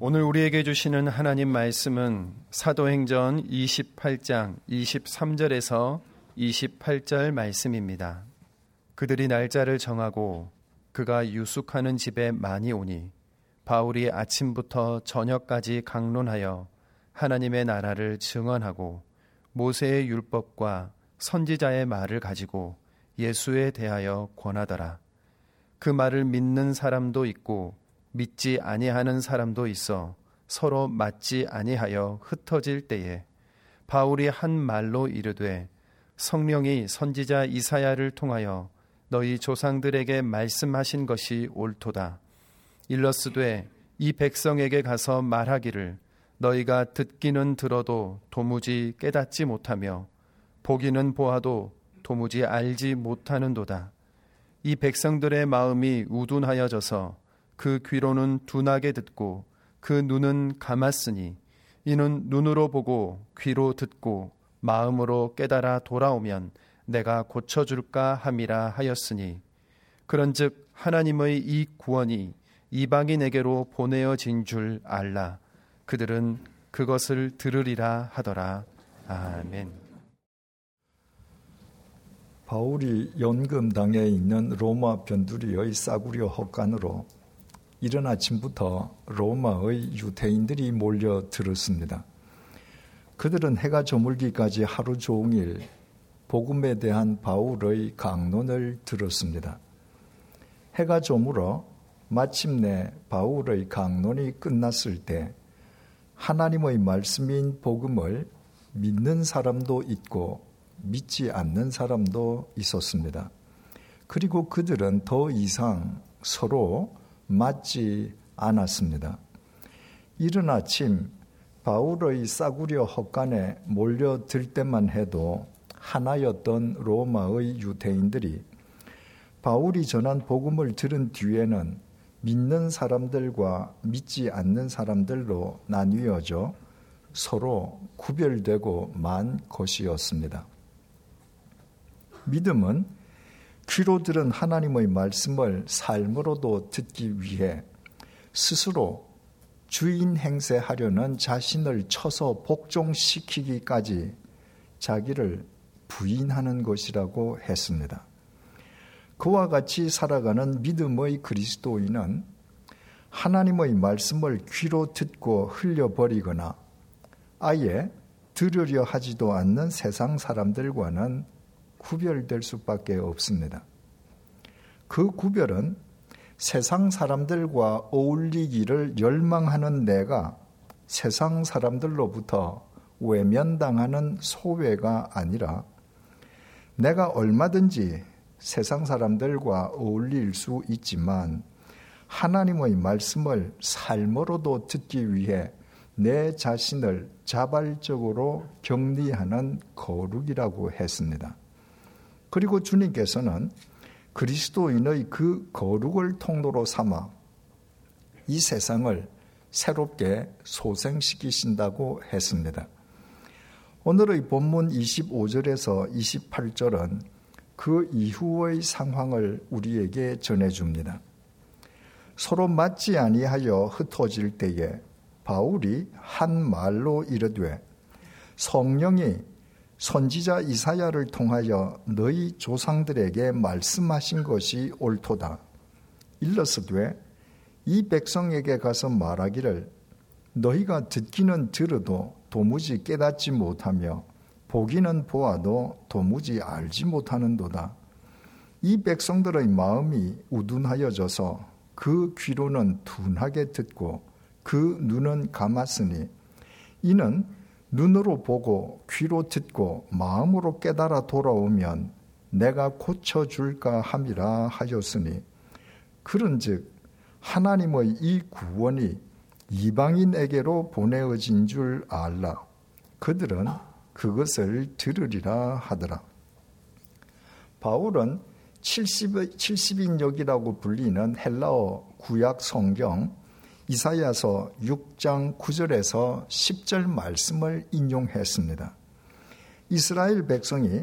오늘 우리에게 주시는 하나님 말씀은 사도행전 28장 23절에서 28절 말씀입니다. 그들이 날짜를 정하고 그가 유숙하는 집에 많이 오니 바울이 아침부터 저녁까지 강론하여 하나님의 나라를 증언하고 모세의 율법과 선지자의 말을 가지고 예수에 대하여 권하더라. 그 말을 믿는 사람도 있고 믿지 아니하는 사람도 있어 서로 맞지 아니하여 흩어질 때에 바울이 한 말로 이르되 성령이 선지자 이사야를 통하여 너희 조상들에게 말씀하신 것이 옳도다. 일러스되 이 백성에게 가서 말하기를 너희가 듣기는 들어도 도무지 깨닫지 못하며 보기는 보아도 도무지 알지 못하는도다. 이 백성들의 마음이 우둔하여져서 그 귀로는 둔하게 듣고 그 눈은 감았으니 이는 눈으로 보고 귀로 듣고 마음으로 깨달아 돌아오면 내가 고쳐줄까 함이라 하였으니 그런즉 하나님의 이 구원이 이방인에게로 보내어진 줄 알라 그들은 그것을 들으리라 하더라 아멘. 바울이 연금당에 있는 로마 변두리의 싸구려 헛간으로 이른 아침부터 로마의 유태인들이 몰려들었습니다. 그들은 해가 저물기까지 하루 종일 복음에 대한 바울의 강론을 들었습니다. 해가 저물어 마침내 바울의 강론이 끝났을 때 하나님의 말씀인 복음을 믿는 사람도 있고 믿지 않는 사람도 있었습니다. 그리고 그들은 더 이상 서로 맞지 않았습니다. 이른 아침 바울의 싸구려 헛간에 몰려들 때만 해도 하나였던 로마의 유대인들이 바울이 전한 복음을 들은 뒤에는 믿는 사람들과 믿지 않는 사람들로 나뉘어져 서로 구별되고 만 것이었습니다. 믿음은 귀로 들은 하나님의 말씀을 삶으로도 듣기 위해 스스로 주인 행세하려는 자신을 쳐서 복종시키기까지 자기를 부인하는 것이라고 했습니다. 그와 같이 살아가는 믿음의 그리스도인은 하나님의 말씀을 귀로 듣고 흘려버리거나 아예 들으려 하지도 않는 세상 사람들과는 구별될 수밖에 없습니다. 그 구별은 세상 사람들과 어울리기를 열망하는 내가 세상 사람들로부터 외면당하는 소외가 아니라 내가 얼마든지 세상 사람들과 어울릴 수 있지만 하나님의 말씀을 삶으로도 듣기 위해 내 자신을 자발적으로 격리하는 거룩이라고 했습니다. 그리고 주님께서는 그리스도인의 그 거룩을 통로로 삼아 이 세상을 새롭게 소생시키신다고 했습니다. 오늘의 본문 25절에서 28절은 그 이후의 상황을 우리에게 전해줍니다. 서로 맞지 아니하여 흩어질 때에 바울이 한 말로 이르되 성령이 선지자 이사야를 통하여 너희 조상들에게 말씀하신 것이 옳도다. 일러스되 이 백성에게 가서 말하기를 너희가 듣기는 들어도 도무지 깨닫지 못하며 보기는 보아도 도무지 알지 못하는도다. 이 백성들의 마음이 우둔하여져서 그 귀로는 둔하게 듣고 그 눈은 감았으니 이는 눈으로 보고 귀로 듣고 마음으로 깨달아 돌아오면 내가 고쳐줄까 함이라 하였으니 그런즉 하나님의 이 구원이 이방인에게로 보내어진 줄 알라. 그들은 그것을 들으리라 하더라. 바울은 70, 70인역이라고 불리는 헬라어 구약 성경 이사야서 6장 9절에서 10절 말씀을 인용했습니다. 이스라엘 백성이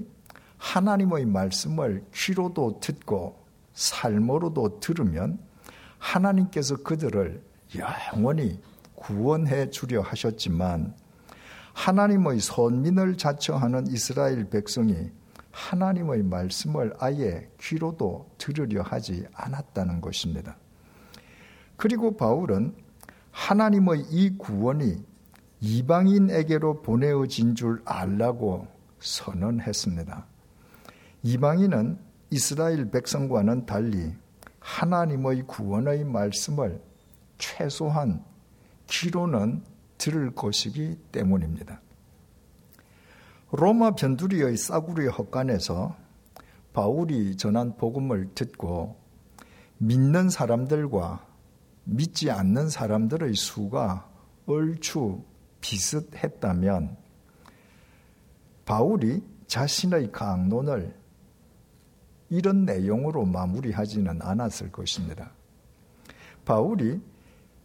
하나님의 말씀을 귀로도 듣고 삶으로도 들으면 하나님께서 그들을 영원히 구원해 주려 하셨지만 하나님의 선민을 자처하는 이스라엘 백성이 하나님의 말씀을 아예 귀로도 들으려 하지 않았다는 것입니다. 그리고 바울은 하나님의 이 구원이 이방인에게로 보내어진 줄 알라고 선언했습니다. 이방인은 이스라엘 백성과는 달리 하나님의 구원의 말씀을 최소한 귀로는 들을 것이기 때문입니다. 로마 변두리의 싸구리 헛간에서 바울이 전한 복음을 듣고 믿는 사람들과 믿지 않는 사람들의 수가 얼추 비슷했다면 바울이 자신의 강론을 이런 내용으로 마무리하지는 않았을 것입니다. 바울이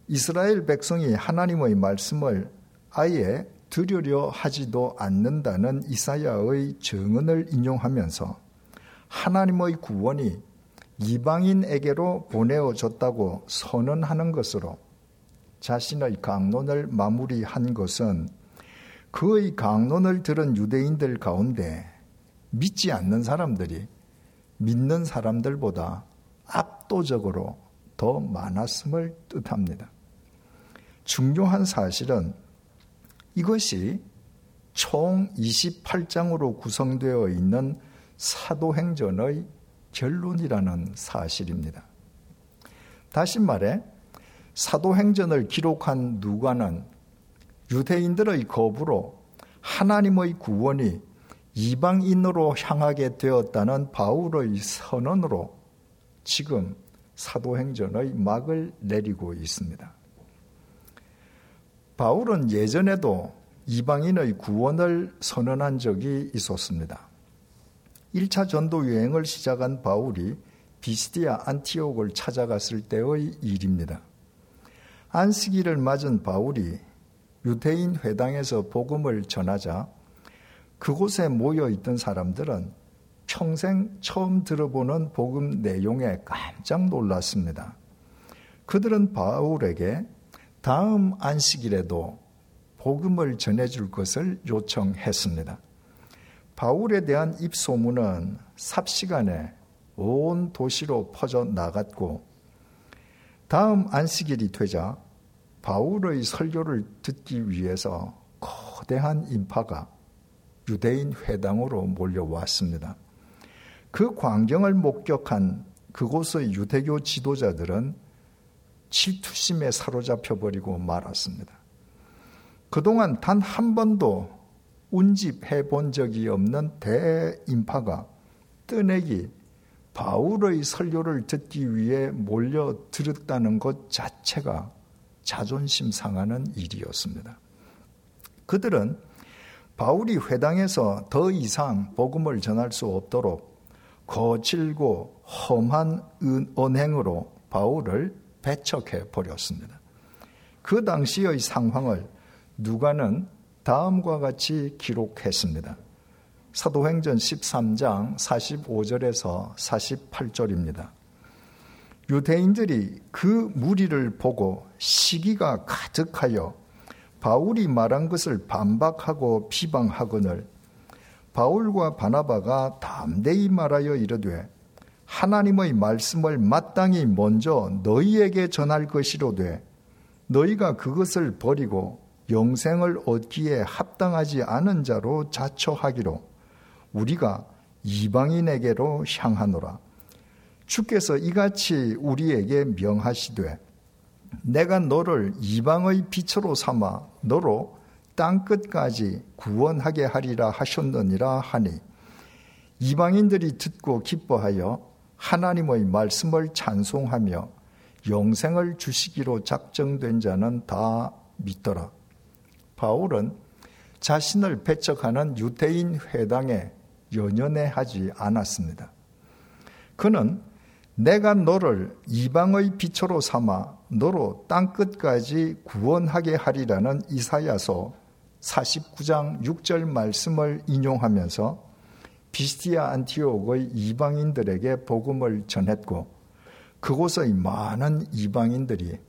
이스라엘 백성이 하나님의 말씀을 아예 들으려 하지도 않는다는 이사야의 증언을 인용하면서 하나님의 구원이 이방인에게로 보내어졌다고 선언하는 것으로 자신의 강론을 마무리한 것은 그의 강론을 들은 유대인들 가운데 믿지 않는 사람들이 믿는 사람들보다 압도적으로 더 많았음을 뜻합니다. 중요한 사실은 이것이 총 28장으로 구성되어 있는 사도행전의 결론이라는 사실입니다. 다시 말해, 사도행전을 기록한 누가는 유대인들의 거부로 하나님의 구원이 이방인으로 향하게 되었다는 바울의 선언으로 지금 사도행전의 막을 내리고 있습니다. 바울은 예전에도 이방인의 구원을 선언한 적이 있었습니다. 1차 전도 여행을 시작한 바울이 비스디아 안티옥을 찾아갔을 때의 일입니다. 안식일을 맞은 바울이 유대인 회당에서 복음을 전하자 그곳에 모여 있던 사람들은 평생 처음 들어보는 복음 내용에 깜짝 놀랐습니다. 그들은 바울에게 다음 안식일에도 복음을 전해줄 것을 요청했습니다. 바울에 대한 입소문은 삽시간에 온 도시로 퍼져 나갔고 다음 안식일이 되자 바울의 설교를 듣기 위해서 거대한 인파가 유대인 회당으로 몰려왔습니다. 그 광경을 목격한 그곳의 유대교 지도자들은 질투심에 사로잡혀 버리고 말았습니다. 그동안 단 한 번도 운집해 본 적이 없는 대인파가 뜨내기 바울의 설교를 듣기 위해 몰려 들었다는 것 자체가 자존심 상하는 일이었습니다. 그들은 바울이 회당에서 더 이상 복음을 전할 수 없도록 거칠고 험한 언행으로 바울을 배척해 버렸습니다. 그 당시의 상황을 누가는 다음과 같이 기록했습니다. 사도행전 13장 45절에서 48절입니다. 유대인들이 그 무리를 보고 시기가 가득하여 바울이 말한 것을 반박하고 비방하거늘 바울과 바나바가 담대히 말하여 이르되 하나님의 말씀을 마땅히 먼저 너희에게 전할 것이로되 너희가 그것을 버리고 영생을 얻기에 합당하지 않은 자로 자처하기로 우리가 이방인에게로 향하노라. 주께서 이같이 우리에게 명하시되 내가 너를 이방의 빛으로 삼아 너로 땅 끝까지 구원하게 하리라 하셨느니라 하니 이방인들이 듣고 기뻐하여 하나님의 말씀을 찬송하며 영생을 주시기로 작정된 자는 다 믿더라. 바울은 자신을 배척하는 유대인 회당에 연연해 하지 않았습니다. 그는 내가 너를 이방의 빛으로 삼아 너로 땅 끝까지 구원하게 하리라는 이사야서 49장 6절 말씀을 인용하면서 비스티아 안티옥의 이방인들에게 복음을 전했고 그곳의 많은 이방인들이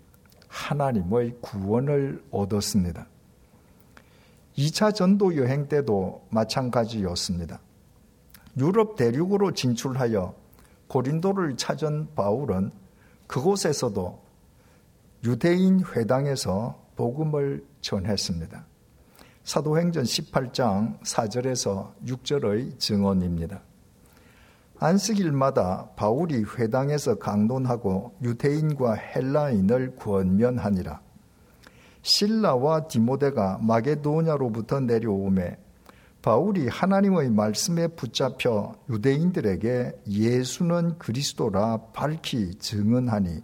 하나님의 구원을 얻었습니다. 2차 전도 여행 때도 마찬가지였습니다. 유럽 대륙으로 진출하여 고린도를 찾은 바울은 그곳에서도 유대인 회당에서 복음을 전했습니다. 사도행전 18장 4절에서 6절의 증언입니다. 안식일마다 바울이 회당에서 강론하고 유대인과 헬라인을 권면하니라. 신라와 디모데가 마게도냐로부터 내려오매 바울이 하나님의 말씀에 붙잡혀 유대인들에게 예수는 그리스도라 밝히 증언하니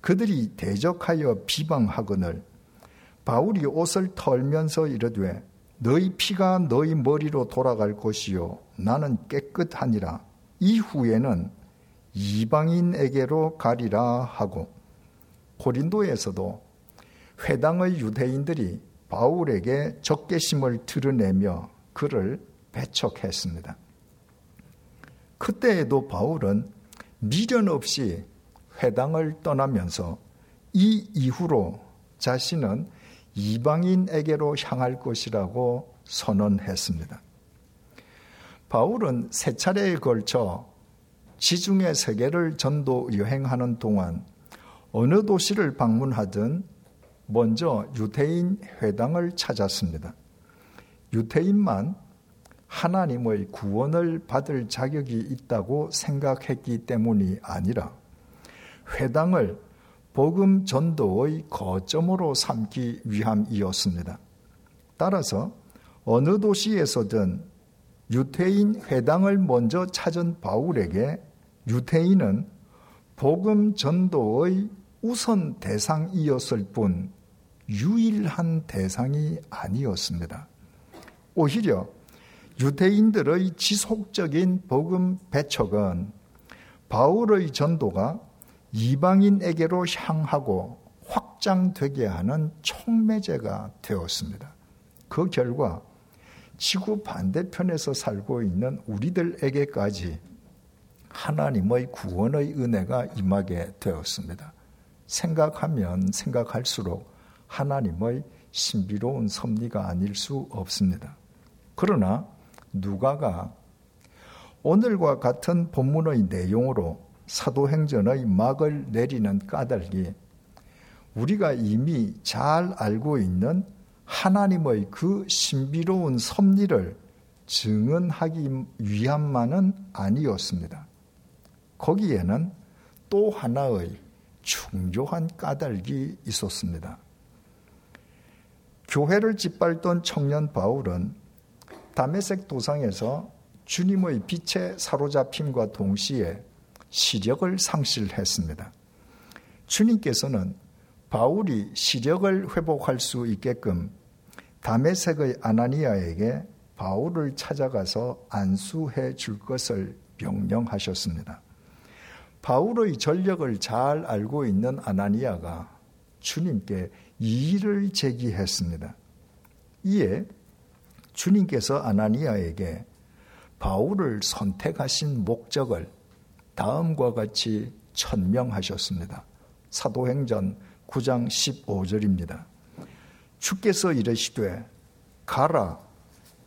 그들이 대적하여 비방하거늘 바울이 옷을 털면서 이르되 너희 피가 너희 머리로 돌아갈 것이요 나는 깨끗하니라. 이후에는 이방인에게로 가리라 하고 고린도에서도 회당의 유대인들이 바울에게 적개심을 드러내며 그를 배척했습니다. 그때에도 바울은 미련 없이 회당을 떠나면서 이 이후로 자신은 이방인에게로 향할 것이라고 선언했습니다. 바울은 세 차례에 걸쳐 지중해 세계를 전도 여행하는 동안 어느 도시를 방문하든 먼저 유대인 회당을 찾았습니다. 유대인만 하나님의 구원을 받을 자격이 있다고 생각했기 때문이 아니라 회당을 복음 전도의 거점으로 삼기 위함이었습니다. 따라서 어느 도시에서든 유태인 회당을 먼저 찾은 바울에게 유태인은 복음 전도의 우선 대상이었을 뿐 유일한 대상이 아니었습니다. 오히려 유대인들의 지속적인 복음 배척은 바울의 전도가 이방인에게로 향하고 확장되게 하는 촉매제가 되었습니다. 그 결과 지구 반대편에서 살고 있는 우리들에게까지 하나님의 구원의 은혜가 임하게 되었습니다. 생각하면 생각할수록 하나님의 신비로운 섭리가 아닐 수 없습니다. 그러나 누가가 오늘과 같은 본문의 내용으로 사도행전의 막을 내리는 까닭이 우리가 이미 잘 알고 있는 하나님의 그 신비로운 섭리를 증언하기 위함만은 아니었습니다. 거기에는 또 하나의 중요한 까닭이 있었습니다. 교회를 짓밟던 청년 바울은 다메섹 도상에서 주님의 빛에 사로잡힘과 동시에 시력을 상실했습니다. 주님께서는 바울이 시력을 회복할 수 있게끔 다메섹의 아나니아에게 바울을 찾아가서 안수해 줄 것을 명령하셨습니다. 바울의 전력을 잘 알고 있는 아나니아가 주님께 이의를 제기했습니다. 이에 주님께서 아나니아에게 바울을 선택하신 목적을 다음과 같이 천명하셨습니다. 사도행전 9장 15절입니다. 주께서 이르시되 가라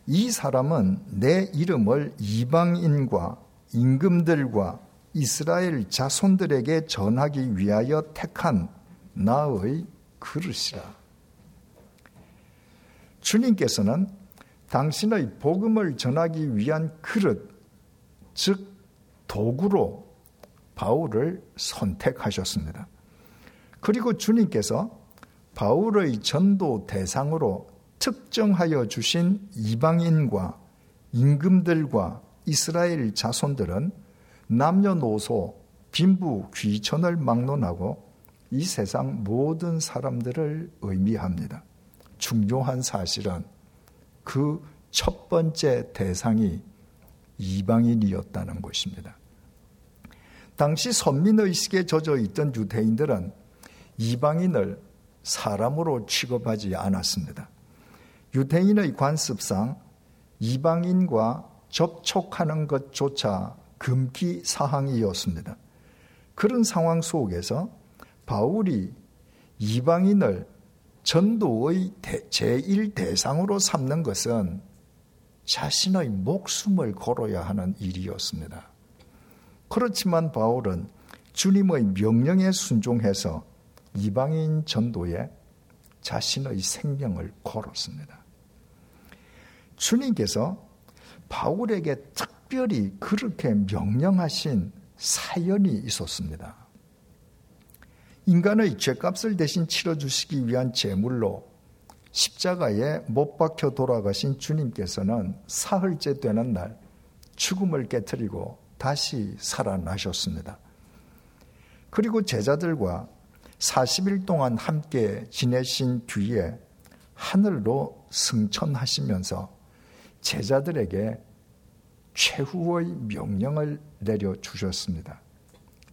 이 사람은 내 이름을 이방인과 임금들과 이스라엘 자손들에게 전하기 위하여 택한 나의 그릇이라. 주님께서는 당신의 복음을 전하기 위한 그릇, 즉 도구로 바울을 선택하셨습니다. 그리고 주님께서 바울의 전도 대상으로 특정하여 주신 이방인과 임금들과 이스라엘 자손들은 남녀노소, 빈부, 귀천을 막론하고 이 세상 모든 사람들을 의미합니다. 중요한 사실은 그 첫 번째 대상이 이방인이었다는 것입니다. 당시 선민의식에 젖어 있던 유대인들은 이방인을 사람으로 취급하지 않았습니다. 유대인의 관습상 이방인과 접촉하는 것조차 금기 사항이었습니다. 그런 상황 속에서 바울이 이방인을 전도의 제1 대상으로 삼는 것은 자신의 목숨을 걸어야 하는 일이었습니다. 그렇지만 바울은 주님의 명령에 순종해서 이방인 전도에 자신의 생명을 걸었습니다. 주님께서 바울에게 특 별히 그렇게 명령하신 사연이 있었습니다. 인간의 죄값을 대신 치러주시기 위한 제물로 십자가에 못 박혀 돌아가신 주님께서는 사흘째 되는 날 죽음을 깨뜨리고 다시 살아나셨습니다. 그리고 제자들과 40일 동안 함께 지내신 뒤에 하늘로 승천하시면서 제자들에게 최후의 명령을 내려주셨습니다.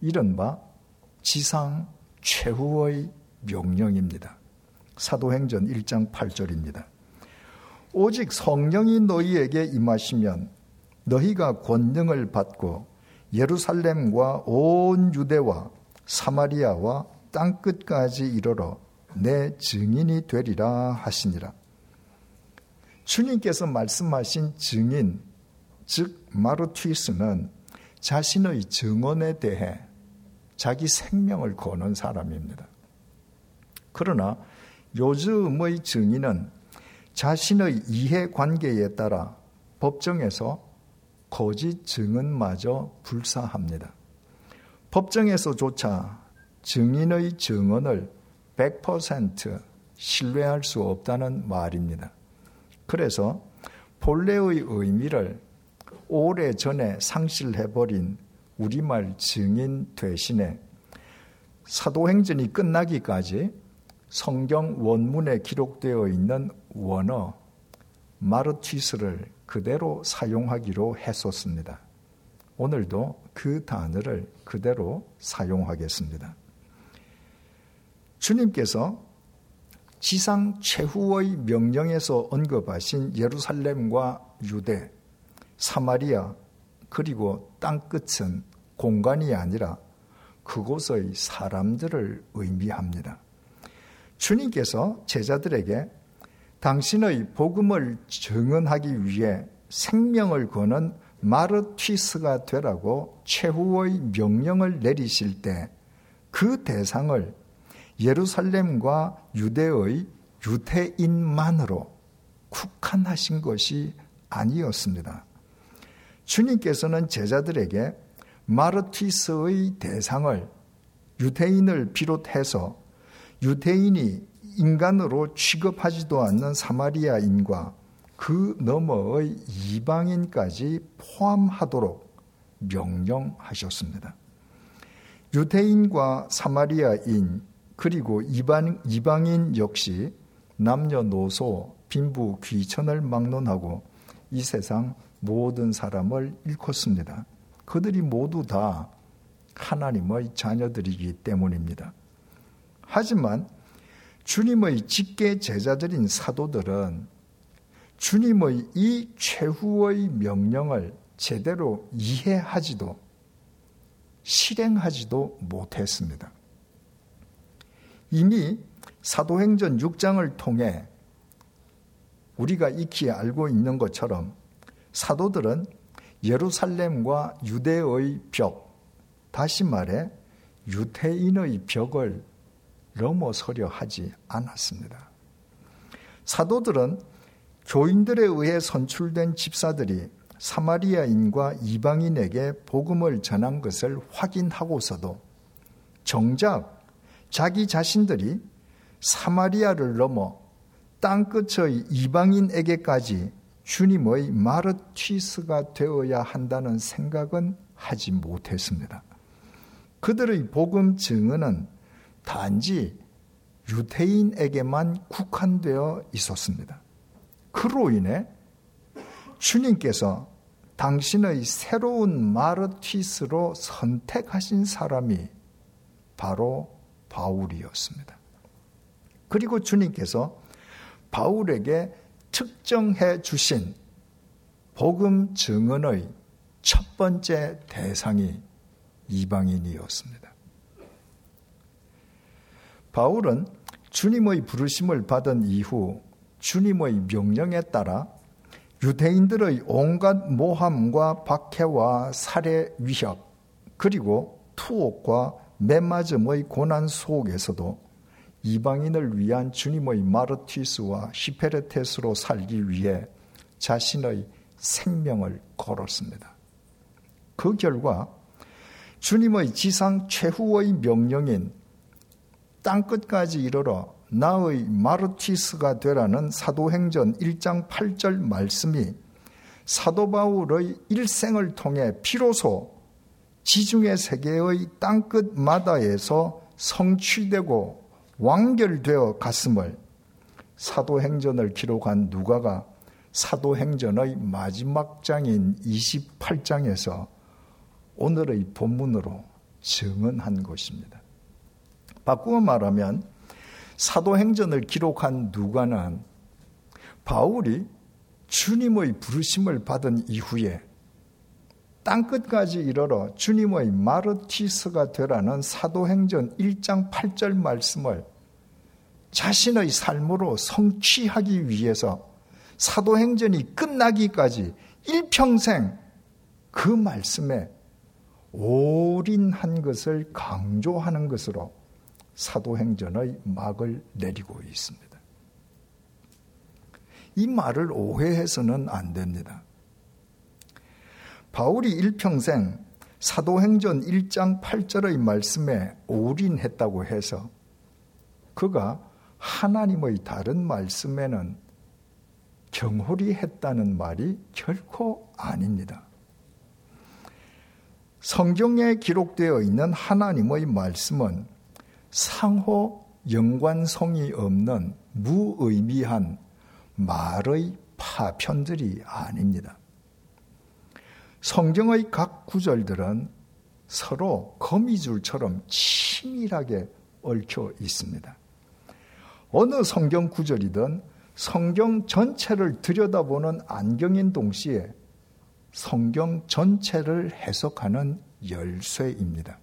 이른바 지상 최후의 명령입니다. 사도행전 1장 8절입니다. 오직 성령이 너희에게 임하시면 너희가 권능을 받고 예루살렘과 온 유대와 사마리아와 땅 끝까지 이르러 내 증인이 되리라 하시니라. 주님께서 말씀하신 증인, 즉 마르튀스는 자신의 증언에 대해 자기 생명을 거는 사람입니다. 그러나 요즘의 증인은 자신의 이해관계에 따라 법정에서 거짓 증언마저 불사합니다. 법정에서조차 증인의 증언을 100% 신뢰할 수 없다는 말입니다. 그래서 본래의 의미를 오래 전에 상실해버린 우리말 증인 대신에 사도행전이 끝나기까지 성경 원문에 기록되어 있는 원어 마르티스를 그대로 사용하기로 했었습니다. 오늘도 그 단어를 그대로 사용하겠습니다. 주님께서 지상 최후의 명령에서 언급하신 예루살렘과 유대, 사마리아, 그리고 땅끝은 공간이 아니라 그곳의 사람들을 의미합니다. 주님께서 제자들에게 당신의 복음을 증언하기 위해 생명을 거는 마르튀스가 되라고 최후의 명령을 내리실 때 그 대상을 예루살렘과 유대의 유태인만으로 국한하신 것이 아니었습니다. 주님께서는 제자들에게 마르티스의 대상을 유대인을 비롯해서 유대인이 인간으로 취급하지도 않는 사마리아인과 그 너머의 이방인까지 포함하도록 명령하셨습니다. 유대인과 사마리아인 그리고 이방, 이방인 역시 남녀노소 빈부 귀천을 막론하고 이 세상 모든 사람을 일컫습니다. 그들이 모두 다 하나님의 자녀들이기 때문입니다. 하지만 주님의 직계 제자들인 사도들은 주님의 이 최후의 명령을 제대로 이해하지도 실행하지도 못했습니다. 이미 사도행전 6장을 통해 우리가 익히 알고 있는 것처럼 사도들은 예루살렘과 유대의 벽, 다시 말해 유태인의 벽을 넘어서려 하지 않았습니다. 사도들은 교인들에 의해 선출된 집사들이 사마리아인과 이방인에게 복음을 전한 것을 확인하고서도 정작 자기 자신들이 사마리아를 넘어 땅끝의 이방인에게까지 주님의 마르티스가 되어야 한다는 생각은 하지 못했습니다. 그들의 복음 증언은 단지 유대인에게만 국한되어 있었습니다. 그로 인해 주님께서 당신의 새로운 마르티스로 선택하신 사람이 바로 바울이었습니다. 그리고 주님께서 바울에게 특정해 주신 복음 증언의 첫 번째 대상이 이방인이었습니다. 바울은 주님의 부르심을 받은 이후 주님의 명령에 따라 유대인들의 온갖 모함과 박해와 살해 위협 그리고 투옥과 매맞음의 고난 속에서도 이방인을 위한 주님의 마르티스와 히페레테스로 살기 위해 자신의 생명을 걸었습니다. 그 결과 주님의 지상 최후의 명령인 땅끝까지 이르러 나의 마르티스가 되라는 사도행전 1장 8절 말씀이 사도 바울의 일생을 통해 비로소 지중해 세계의 땅끝마다에서 성취되고 완결되어 갔음을 사도행전을 기록한 누가가 사도행전의 마지막 장인 28장에서 오늘의 본문으로 증언한 것입니다. 바꾸어 말하면 사도행전을 기록한 누가는 바울이 주님의 부르심을 받은 이후에 땅끝까지 이르러 주님의 마르티스가 되라는 사도행전 1장 8절 말씀을 자신의 삶으로 성취하기 위해서 사도행전이 끝나기까지 일평생 그 말씀에 올인한 것을 강조하는 것으로 사도행전의 막을 내리고 있습니다. 이 말을 오해해서는 안 됩니다. 바울이 일평생 사도행전 1장 8절의 말씀에 올인했다고 해서 그가 하나님의 다른 말씀에는 경홀히 했다는 말이 결코 아닙니다. 성경에 기록되어 있는 하나님의 말씀은 상호 연관성이 없는 무의미한 말의 파편들이 아닙니다. 성경의 각 구절들은 서로 거미줄처럼 치밀하게 얽혀 있습니다. 어느 성경 구절이든 성경 전체를 들여다보는 안경인 동시에 성경 전체를 해석하는 열쇠입니다.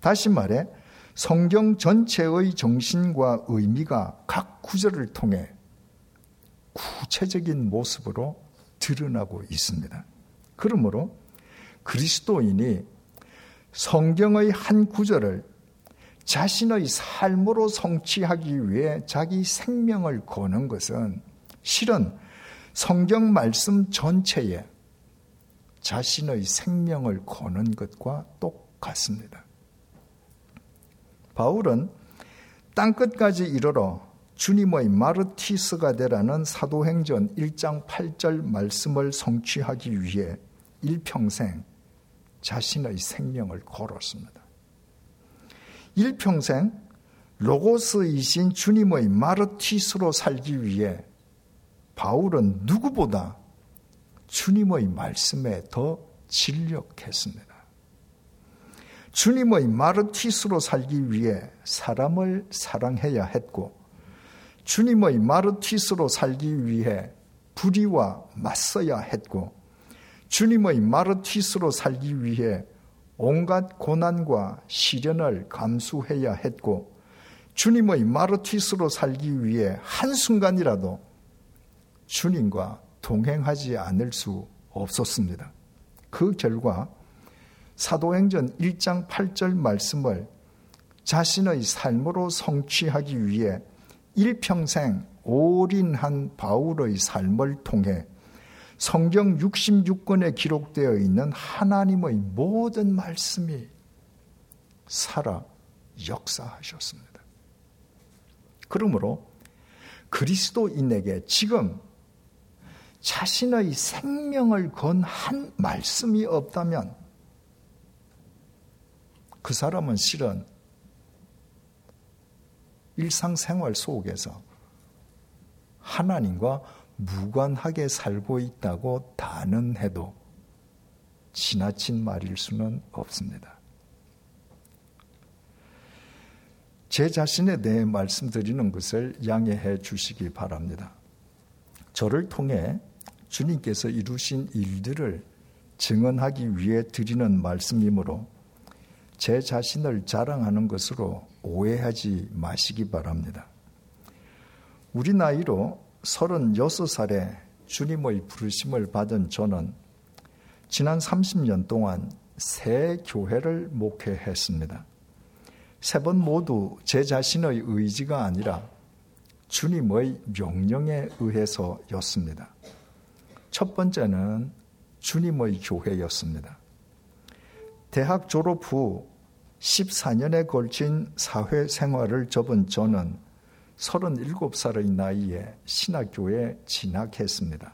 다시 말해 성경 전체의 정신과 의미가 각 구절을 통해 구체적인 모습으로 드러나고 있습니다. 그러므로 그리스도인이 성경의 한 구절을 자신의 삶으로 성취하기 위해 자기 생명을 거는 것은 실은 성경 말씀 전체에 자신의 생명을 거는 것과 똑같습니다. 바울은 땅끝까지 이르러 주님의 마르티스가 되라는 사도행전 1장 8절 말씀을 성취하기 위해 일평생 자신의 생명을 걸었습니다. 일평생 로고스이신 주님의 마르티스로 살기 위해 바울은 누구보다 주님의 말씀에 더 진력했습니다. 주님의 마르티스로 살기 위해 사람을 사랑해야 했고, 주님의 마르티스로 살기 위해 불의와 맞서야 했고, 주님의 마르티스로 살기 위해 온갖 고난과 시련을 감수해야 했고, 주님의 마르티스로 살기 위해 한순간이라도 주님과 동행하지 않을 수 없었습니다. 그 결과 사도행전 1장 8절 말씀을 자신의 삶으로 성취하기 위해 일평생 올인한 바울의 삶을 통해 성경 66권에 기록되어 있는 하나님의 모든 말씀이 살아 역사하셨습니다. 그러므로 그리스도인에게 지금 자신의 생명을 건 한 말씀이 없다면 그 사람은 실은 일상생활 속에서 하나님과 무관하게 살고 있다고 단언해도 지나친 말일 수는 없습니다. 제 자신에 대해 말씀드리는 것을 양해해 주시기 바랍니다. 저를 통해 주님께서 이루신 일들을 증언하기 위해 드리는 말씀이므로 제 자신을 자랑하는 것으로 오해하지 마시기 바랍니다. 우리 나이로 36살에 주님의 부르심을 받은 저는 지난 30년 동안 새 교회를 목회했습니다. 세 번 모두 제 자신의 의지가 아니라 주님의 명령에 의해서였습니다. 첫 번째는 주님의 교회였습니다. 대학 졸업 후 14년에 걸친 사회 생활을 접은 저는 37살의 나이에 신학교에 진학했습니다.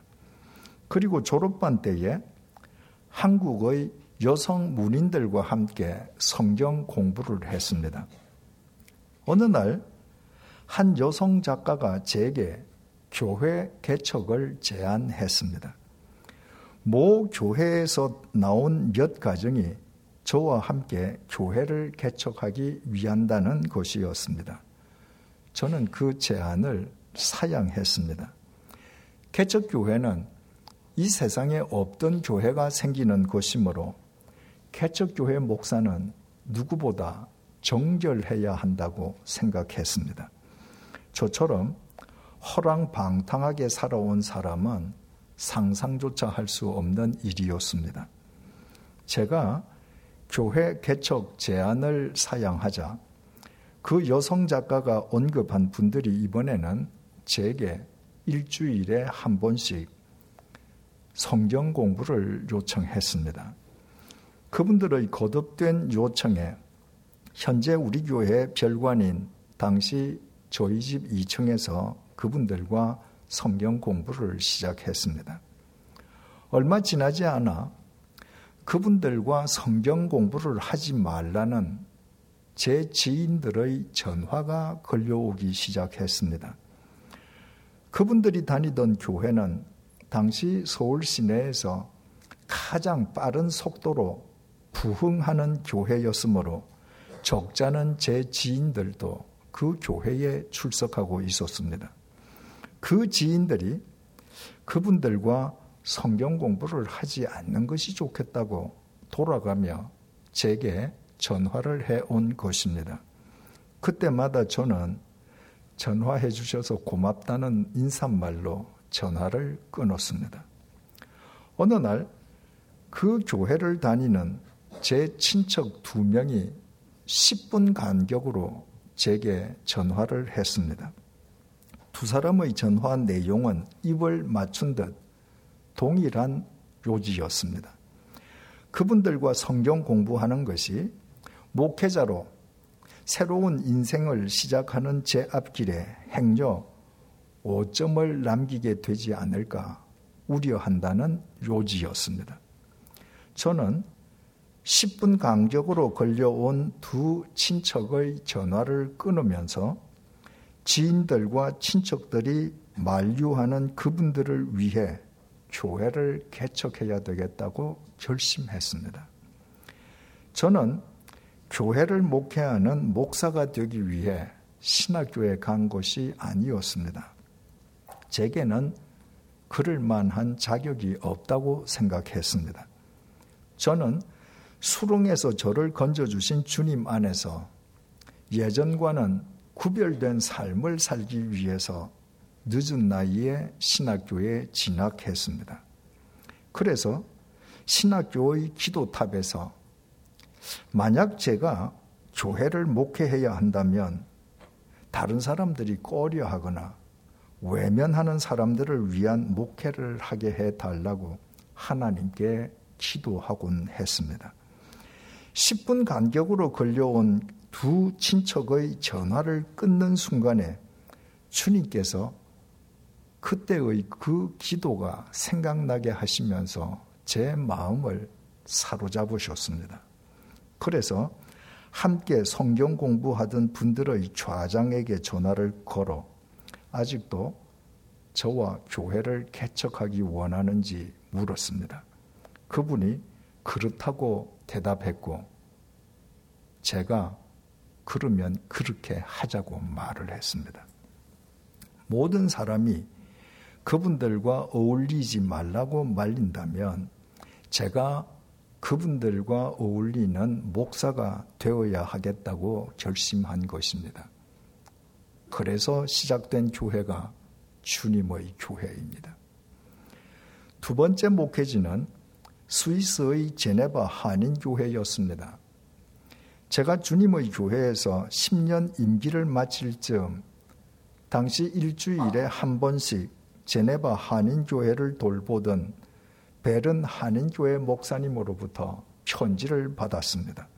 그리고 졸업반 때에 한국의 여성 문인들과 함께 성경 공부를 했습니다. 어느 날 한 여성 작가가 제게 교회 개척을 제안했습니다. 모 교회에서 나온 몇 가정이 저와 함께 교회를 개척하기 위한다는 것이었습니다. 저는 그 제안을 사양했습니다. 개척 교회는 이 세상에 없던 교회가 생기는 것이므로 개척 교회 목사는 누구보다 정결해야 한다고 생각했습니다. 저처럼 허랑방탕하게 살아온 사람은 상상조차 할 수 없는 일이었습니다. 제가 교회 개척 제안을 사양하자 그 여성 작가가 언급한 분들이 이번에는 제게 일주일에 한 번씩 성경 공부를 요청했습니다. 그분들의 거듭된 요청에 현재 우리 교회 별관인 당시 저희 집 2층에서 그분들과 성경 공부를 시작했습니다. 얼마 지나지 않아 그분들과 성경 공부를 하지 말라는 제 지인들의 전화가 걸려오기 시작했습니다. 그분들이 다니던 교회는 당시 서울 시내에서 가장 빠른 속도로 부흥하는 교회였으므로 적잖은 제 지인들도 그 교회에 출석하고 있었습니다. 그 지인들이 그분들과 성경 공부를 하지 않는 것이 좋겠다고 돌아가며 제게 전화를 해 온 것입니다. 그때마다 저는 전화해 주셔서 고맙다는 인사말로 전화를 끊었습니다. 어느 날 그 교회를 다니는 제 친척 두 명이 10분 간격으로 제게 전화를 했습니다. 두 사람의 전화 내용은 입을 맞춘 듯 동일한 요지였습니다. 그분들과 성경 공부하는 것이 목회자로 새로운 인생을 시작하는 제 앞길에 행여 오점을 남기게 되지 않을까 우려한다는 요지였습니다. 저는 10분 강적으로 걸려온 두 친척의 전화를 끊으면서 지인들과 친척들이 만류하는 그분들을 위해 교회를 개척해야 되겠다고 결심했습니다. 저는 교회를 목회하는 목사가 되기 위해 신학교에 간 것이 아니었습니다. 제게는 그럴 만한 자격이 없다고 생각했습니다. 저는 수릉에서 저를 건져주신 주님 안에서 예전과는 구별된 삶을 살기 위해서 늦은 나이에 신학교에 진학했습니다. 그래서 신학교의 기도탑에서 만약 제가 교회를 목회해야 한다면 다른 사람들이 꺼려 하거나 외면하는 사람들을 위한 목회를 하게 해 달라고 하나님께 기도하곤 했습니다. 10분 간격으로 걸려온 두 친척의 전화를 끊는 순간에 주님께서 그때의 그 기도가 생각나게 하시면서 제 마음을 사로잡으셨습니다. 그래서 함께 성경 공부하던 분들의 좌장에게 전화를 걸어 아직도 저와 교회를 개척하기 원하는지 물었습니다. 그분이 그렇다고 대답했고 제가 그러면 그렇게 하자고 말을 했습니다. 모든 사람이 그분들과 어울리지 말라고 말린다면 제가 그분들과 어울리는 목사가 되어야 하겠다고 결심한 것입니다. 그래서 시작된 교회가 주님의 교회입니다. 두 번째 목회지는 스위스의 제네바 한인교회였습니다. 제가 주님의 교회에서 10년 임기를 마칠 즈음 당시 일주일에 한 번씩 제네바 한인교회를 돌보던 베른 한인교회 목사님으로부터 편지를 받았습니다.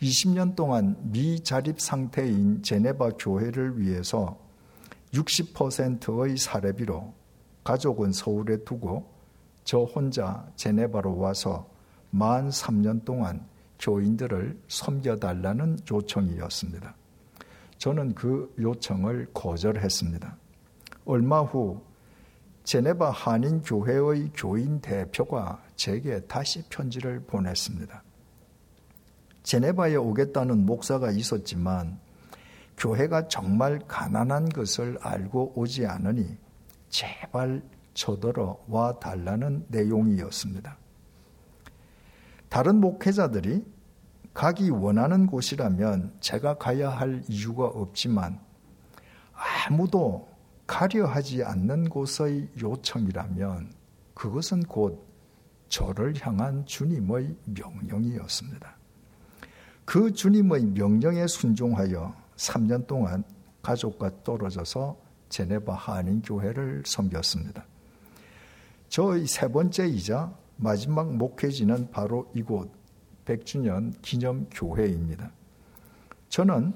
20년 동안 미자립 상태인 제네바 교회를 위해서 60%의 사례비로 가족은 서울에 두고 저 혼자 제네바로 와서 만 3년 동안 교인들을 섬겨달라는 요청이었습니다. 저는 그 요청을 거절했습니다. 얼마 후 제네바 한인교회의 교인 대표가 제게 다시 편지를 보냈습니다. 제네바에 오겠다는 목사가 있었지만 교회가 정말 가난한 것을 알고 오지 않으니 제발 저더러 와 달라는 내용이었습니다. 다른 목회자들이 가기 원하는 곳이라면 제가 가야 할 이유가 없지만 아무도 가려 하지 않는 곳의 요청이라면 그것은 곧 저를 향한 주님의 명령이었습니다. 그 주님의 명령에 순종하여 3년 동안 가족과 떨어져서 제네바 한인교회를 섬겼습니다. 저의 세 번째이자 마지막 목회지는 바로 이곳 100주년 기념 교회입니다. 저는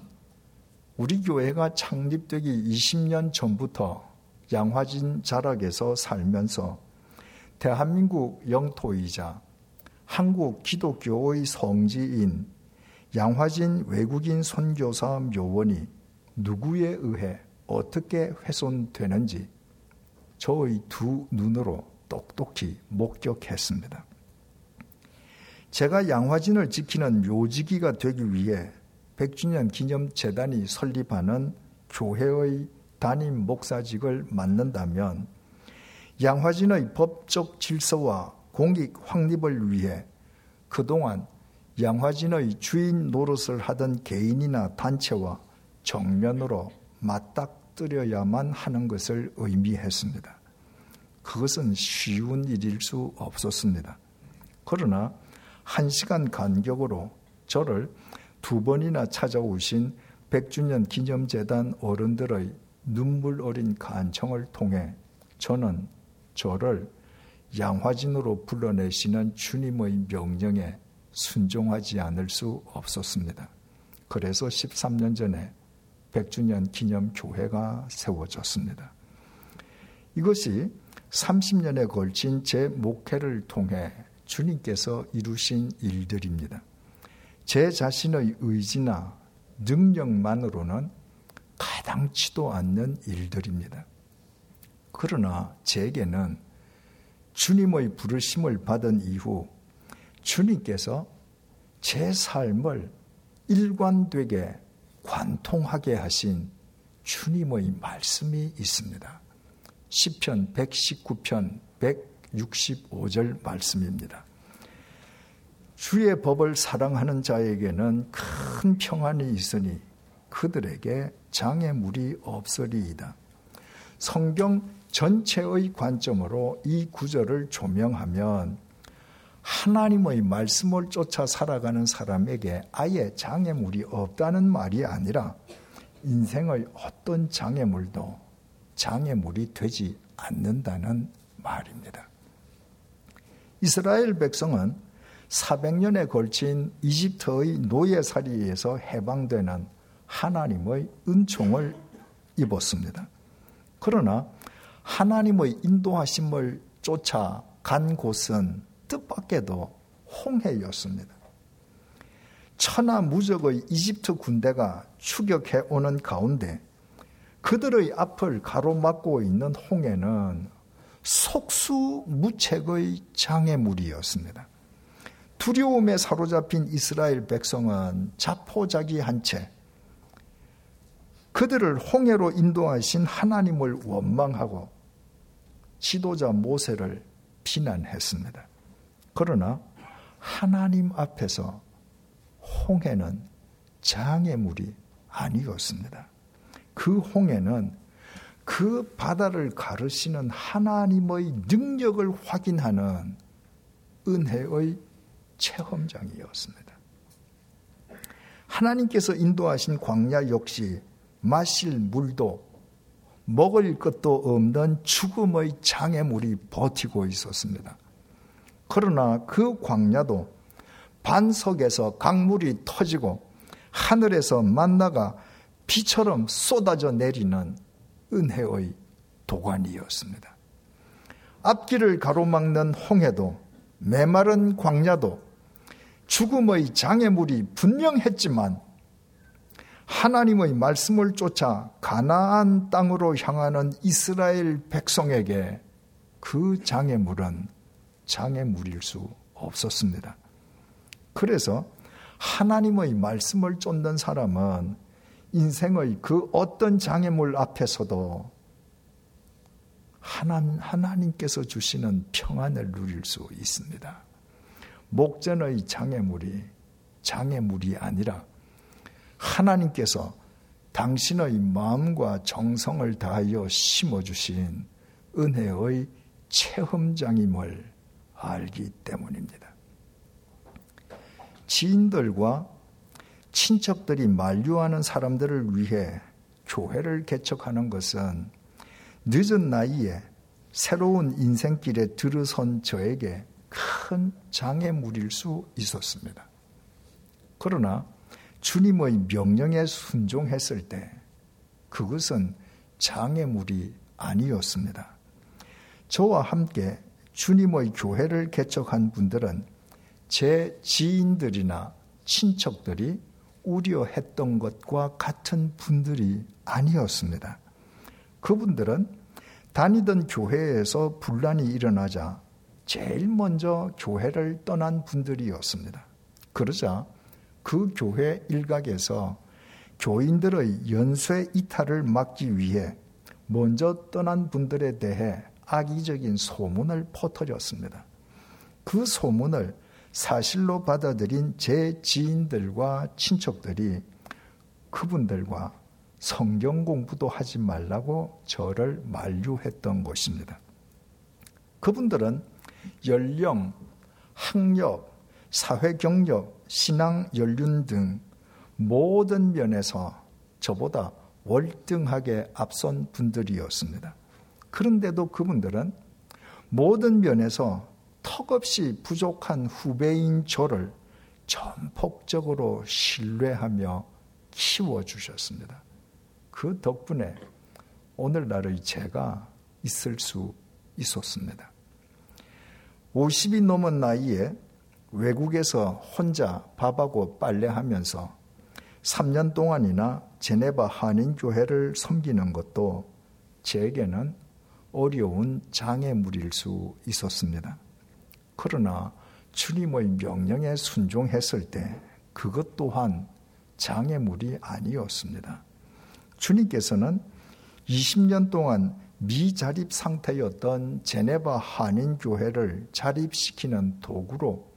우리 교회가 창립되기 20년 전부터 양화진 자락에서 살면서 대한민국 영토이자 한국 기독교의 성지인 양화진 외국인 선교사 묘원이 누구에 의해 어떻게 훼손되는지 저의 두 눈으로 똑똑히 목격했습니다. 제가 양화진을 지키는 묘지기가 되기 위해 100주년 기념 재단이 설립하는 교회의 담임 목사직을 맡는다면 양화진의 법적 질서와 공익 확립을 위해 그동안 양화진의 주인 노릇을 하던 개인이나 단체와 정면으로 맞닥뜨려야만 하는 것을 의미했습니다. 그것은 쉬운 일일 수 없었습니다. 그러나 한 시간 간격으로 저를 두 번이나 찾아오신 백주년 기념재단 어른들의 눈물 어린 간청을 통해 저는 저를 양화진으로 불러내시는 주님의 명령에 순종하지 않을 수 없었습니다. 그래서 13년 전에 백주년 기념 교회가 세워졌습니다. 이것이 30년에 걸친 제 목회를 통해 주님께서 이루신 일들입니다. 제 자신의 의지나 능력만으로는 가당치도 않는 일들입니다. 그러나 제게는 주님의 부르심을 받은 이후 주님께서 제 삶을 일관되게 관통하게 하신 주님의 말씀이 있습니다. 시편 119편 165절 말씀입니다. 주의 법을 사랑하는 자에게는 큰 평안이 있으니 그들에게 장애물이 없으리이다. 성경 전체의 관점으로 이 구절을 조명하면 하나님의 말씀을 쫓아 살아가는 사람에게 아예 장애물이 없다는 말이 아니라 인생의 어떤 장애물도 장애물이 되지 않는다는 말입니다. 이스라엘 백성은 400년에 걸친 이집트의 노예살이에서 해방되는 하나님의 은총을 입었습니다. 그러나 하나님의 인도하심을 쫓아 간 곳은 뜻밖에도 홍해였습니다. 천하 무적의 이집트 군대가 추격해 오는 가운데 그들의 앞을 가로막고 있는 홍해는 속수무책의 장애물이었습니다. 두려움에 사로잡힌 이스라엘 백성은 자포자기한 채 그들을 홍해로 인도하신 하나님을 원망하고 지도자 모세를 비난했습니다. 그러나 하나님 앞에서 홍해는 장애물이 아니었습니다. 그 홍해는 그 바다를 가르시는 하나님의 능력을 확인하는 은혜의 체험장이었습니다. 하나님께서 인도하신 광야 역시 마실 물도 먹을 것도 없는 죽음의 장애물이 버티고 있었습니다. 그러나 그 광야도 반석에서 강물이 터지고 하늘에서 만나가 비처럼 쏟아져 내리는 은혜의 도관이었습니다. 앞길을 가로막는 홍해도 메마른 광야도 죽음의 장애물이 분명했지만 하나님의 말씀을 쫓아 가나안 땅으로 향하는 이스라엘 백성에게 그 장애물은 장애물일 수 없었습니다. 그래서 하나님의 말씀을 쫓는 사람은 인생의 그 어떤 장애물 앞에서도 하나님, 하나님께서 주시는 평안을 누릴 수 있습니다. 목전의 장애물이 장애물이 아니라 하나님께서 당신의 마음과 정성을 다하여 심어주신 은혜의 체험장임을 알기 때문입니다. 지인들과 친척들이 만류하는 사람들을 위해 교회를 개척하는 것은 늦은 나이에 새로운 인생길에 들어선 저에게 큰 장애물일 수 있었습니다. 그러나 주님의 명령에 순종했을 때 그것은 장애물이 아니었습니다. 저와 함께 주님의 교회를 개척한 분들은 제 지인들이나 친척들이 우려했던 것과 같은 분들이 아니었습니다. 그분들은 다니던 교회에서 분란이 일어나자 제일 먼저 교회를 떠난 분들이었습니다. 그러자 그 교회 일각에서 교인들의 연쇄 이탈을 막기 위해 먼저 떠난 분들에 대해 악의적인 소문을 퍼뜨렸습니다. 그 소문을 사실로 받아들인 제 지인들과 친척들이 그분들과 성경 공부도 하지 말라고 저를 만류했던 것입니다. 그분들은 연령, 학력, 사회 경력, 신앙 연륜 등 모든 면에서 저보다 월등하게 앞선 분들이었습니다. 그런데도 그분들은 모든 면에서 턱없이 부족한 후배인 저를 전폭적으로 신뢰하며 키워주셨습니다. 그 덕분에 오늘날의 제가 있을 수 있었습니다. 50이 넘은 나이에 외국에서 혼자 밥하고 빨래하면서 3년 동안이나 제네바 한인교회를 섬기는 것도 제게는 어려운 장애물일 수 있었습니다. 그러나 주님의 명령에 순종했을 때 그것 또한 장애물이 아니었습니다. 주님께서는 20년 동안 미자립 상태였던 제네바 한인교회를 자립시키는 도구로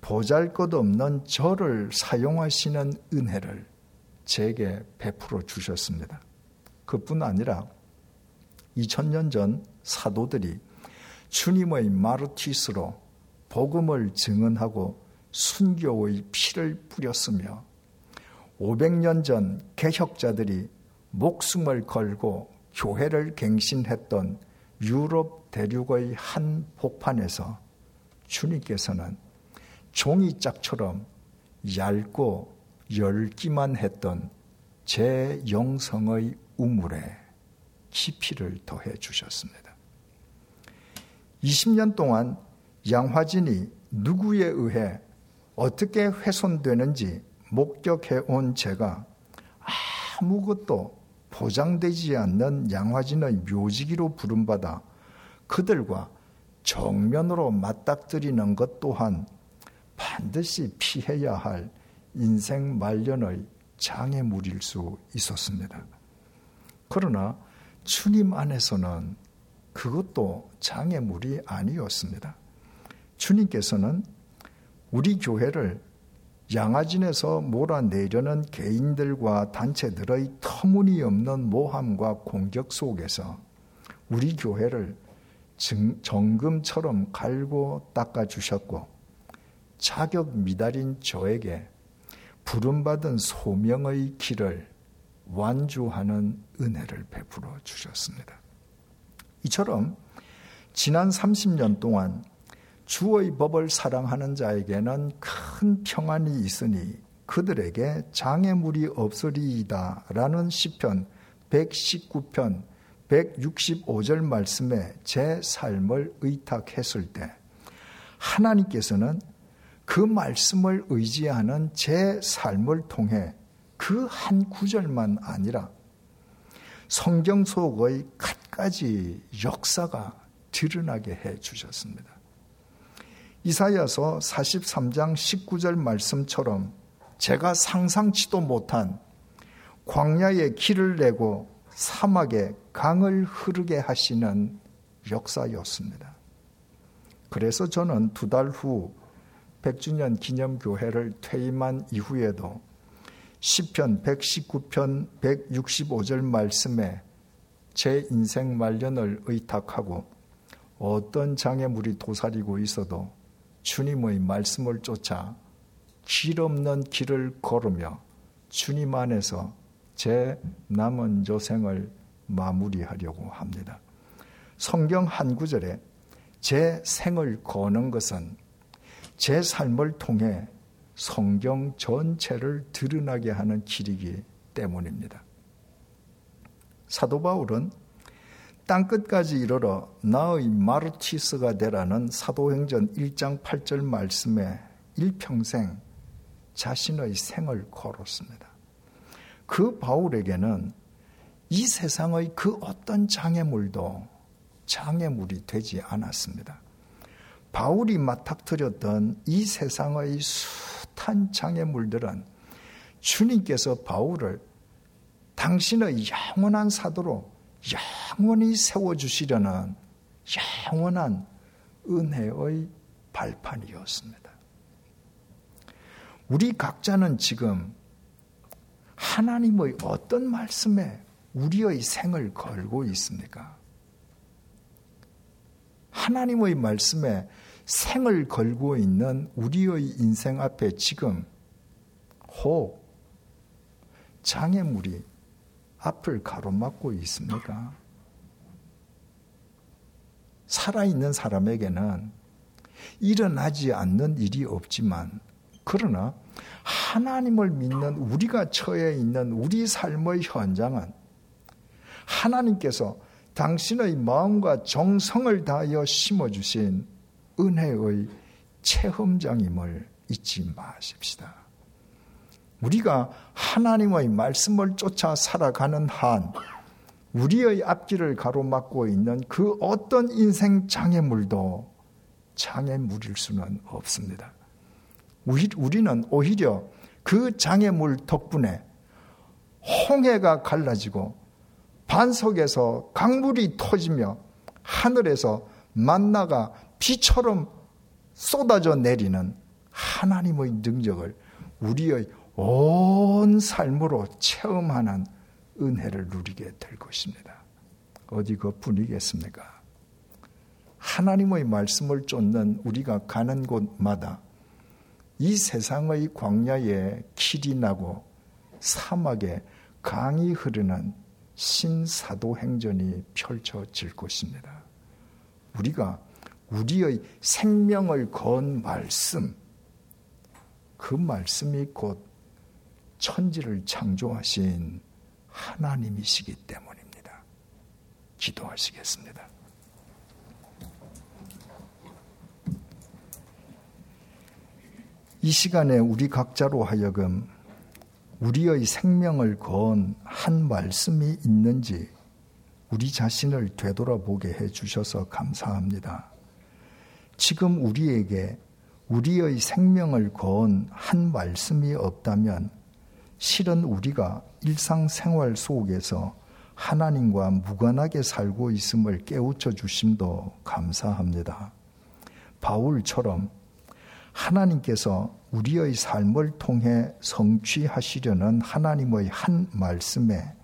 보잘 것 없는 저를 사용하시는 은혜를 제게 베풀어 주셨습니다. 그뿐 아니라 2000년 전 사도들이 주님의 마르티스로 복음을 증언하고 순교의 피를 뿌렸으며 500년 전 개혁자들이 목숨을 걸고 교회를 갱신했던 유럽 대륙의 한 복판에서 주님께서는 종이짝처럼 얇고 열기만 했던 제 영성의 우물에 깊이를 더해 주셨습니다. 20년 동안 양화진이 누구에 의해 어떻게 훼손되는지 목격해 온 제가 아무것도 보장되지 않는 양화진의 묘지기로 부름받아 그들과 정면으로 맞닥뜨리는 것 또한 반드시 피해야 할 인생 말년의 장애물일 수 있었습니다. 그러나 주님 안에서는 그것도 장애물이 아니었습니다. 주님께서는 우리 교회를 양아진에서 몰아내려는 개인들과 단체들의 터무니없는 모함과 공격 속에서 우리 교회를 정금처럼 갈고 닦아주셨고 자격 미달인 저에게 부름받은 소명의 길을 완주하는 은혜를 베풀어 주셨습니다. 이처럼 지난 30년 동안 주의 법을 사랑하는 자에게는 큰 평안이 있으니 그들에게 장애물이 없으리이다 라는 시편 119편 165절 말씀에 제 삶을 의탁했을 때 하나님께서는 그 말씀을 의지하는 제 삶을 통해 그 한 구절만 아니라 성경 속의 갖가지 역사가 드러나게 해 주셨습니다. 이사야서 43장 19절 말씀처럼 제가 상상치도 못한 광야에 길을 내고 사막에 강을 흐르게 하시는 역사였습니다. 그래서 저는 두 달 후 100주년 기념교회를 퇴임한 이후에도 시편 119편 165절 말씀에 제 인생 말년을 의탁하고 어떤 장애물이 도사리고 있어도 주님의 말씀을 쫓아 길 없는 길을 걸으며 주님 안에서 제 남은 여생을 마무리하려고 합니다. 성경 한 구절에 제 생을 거는 것은 제 삶을 통해 성경 전체를 드러나게 하는 길이기 때문입니다. 사도 바울은 땅끝까지 이르러 나의 마르티스가 되라는 사도행전 1장 8절 말씀에 일평생 자신의 생을 걸었습니다. 그 바울에게는 이 세상의 그 어떤 장애물도 장애물이 되지 않았습니다. 바울이 맞닥뜨렸던 이 세상의 숱한 장애물들은 주님께서 바울을 당신의 영원한 사도로 영원히 세워주시려는 영원한 은혜의 발판이었습니다. 우리 각자는 지금 하나님의 어떤 말씀에 우리의 생을 걸고 있습니까? 하나님의 말씀에 생을 걸고 있는 우리의 인생 앞에 지금 혹 장애물이 앞을 가로막고 있습니까? 살아있는 사람에게는 일어나지 않는 일이 없지만, 그러나 하나님을 믿는 우리가 처해 있는 우리 삶의 현장은 하나님께서 당신의 마음과 정성을 다하여 심어주신 은혜의 체험장임을 잊지 마십시다. 우리가 하나님의 말씀을 쫓아 살아가는 한 우리의 앞길을 가로막고 있는 그 어떤 인생 장애물도 장애물일 수는 없습니다. 우리는 오히려 그 장애물 덕분에 홍해가 갈라지고 반석에서 강물이 터지며 하늘에서 만나가 비처럼 쏟아져 내리는 하나님의 능력을 우리의 온 삶으로 체험하는 은혜를 누리게 될 것입니다. 어디 그뿐이겠습니까? 하나님의 말씀을 쫓는 우리가 가는 곳마다 이 세상의 광야에 길이 나고 사막에 강이 흐르는 신사도 행전이 펼쳐질 것입니다. 우리가 우리의 생명을 건 말씀, 그 말씀이 곧 천지를 창조하신 하나님이시기 때문입니다. 기도하시겠습니다. 이 시간에 우리 각자로 하여금 우리의 생명을 건 한 말씀이 있는지 우리 자신을 되돌아보게 해 주셔서 감사합니다. 지금 우리에게 우리의 생명을 건 한 말씀이 없다면 실은 우리가 일상생활 속에서 하나님과 무관하게 살고 있음을 깨우쳐 주심도 감사합니다. 바울처럼 하나님께서 우리의 삶을 통해 성취하시려는 하나님의 한 말씀에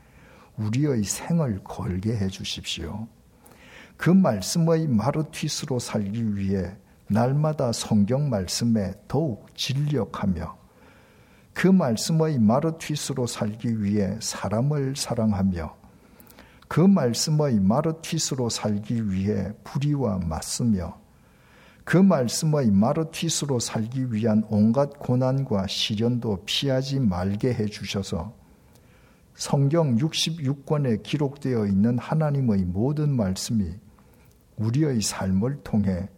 우리의 생을 걸게 해 주십시오. 그 말씀의 마르티스로 살기 위해 날마다 성경 말씀에 더욱 진력하며 그 말씀의 마르티스로 살기 위해 사람을 사랑하며 그 말씀의 마르티스로 살기 위해 불의와 맞으며 그 말씀의 마르티스로 살기 위한 온갖 고난과 시련도 피하지 말게 해 주셔서 성경 66권에 기록되어 있는 하나님의 모든 말씀이 우리의 삶을 통해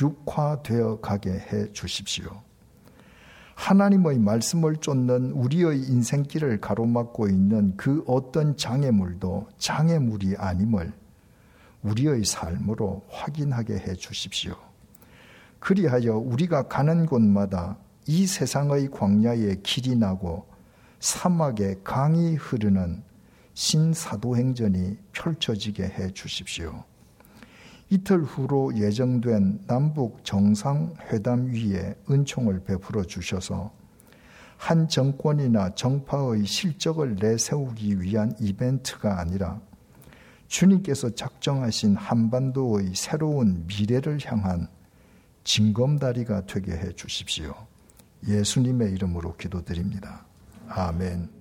육화되어 가게 해 주십시오. 하나님의 말씀을 쫓는 우리의 인생길을 가로막고 있는 그 어떤 장애물도 장애물이 아님을 우리의 삶으로 확인하게 해 주십시오. 그리하여 우리가 가는 곳마다 이 세상의 광야에 길이 나고 사막에 강이 흐르는 신사도행전이 펼쳐지게 해 주십시오. 이틀 후로 예정된 남북 정상회담 위에 은총을 베풀어 주셔서 한 정권이나 정파의 실적을 내세우기 위한 이벤트가 아니라 주님께서 작정하신 한반도의 새로운 미래를 향한 징검다리가 되게 해 주십시오. 예수님의 이름으로 기도드립니다. 아멘.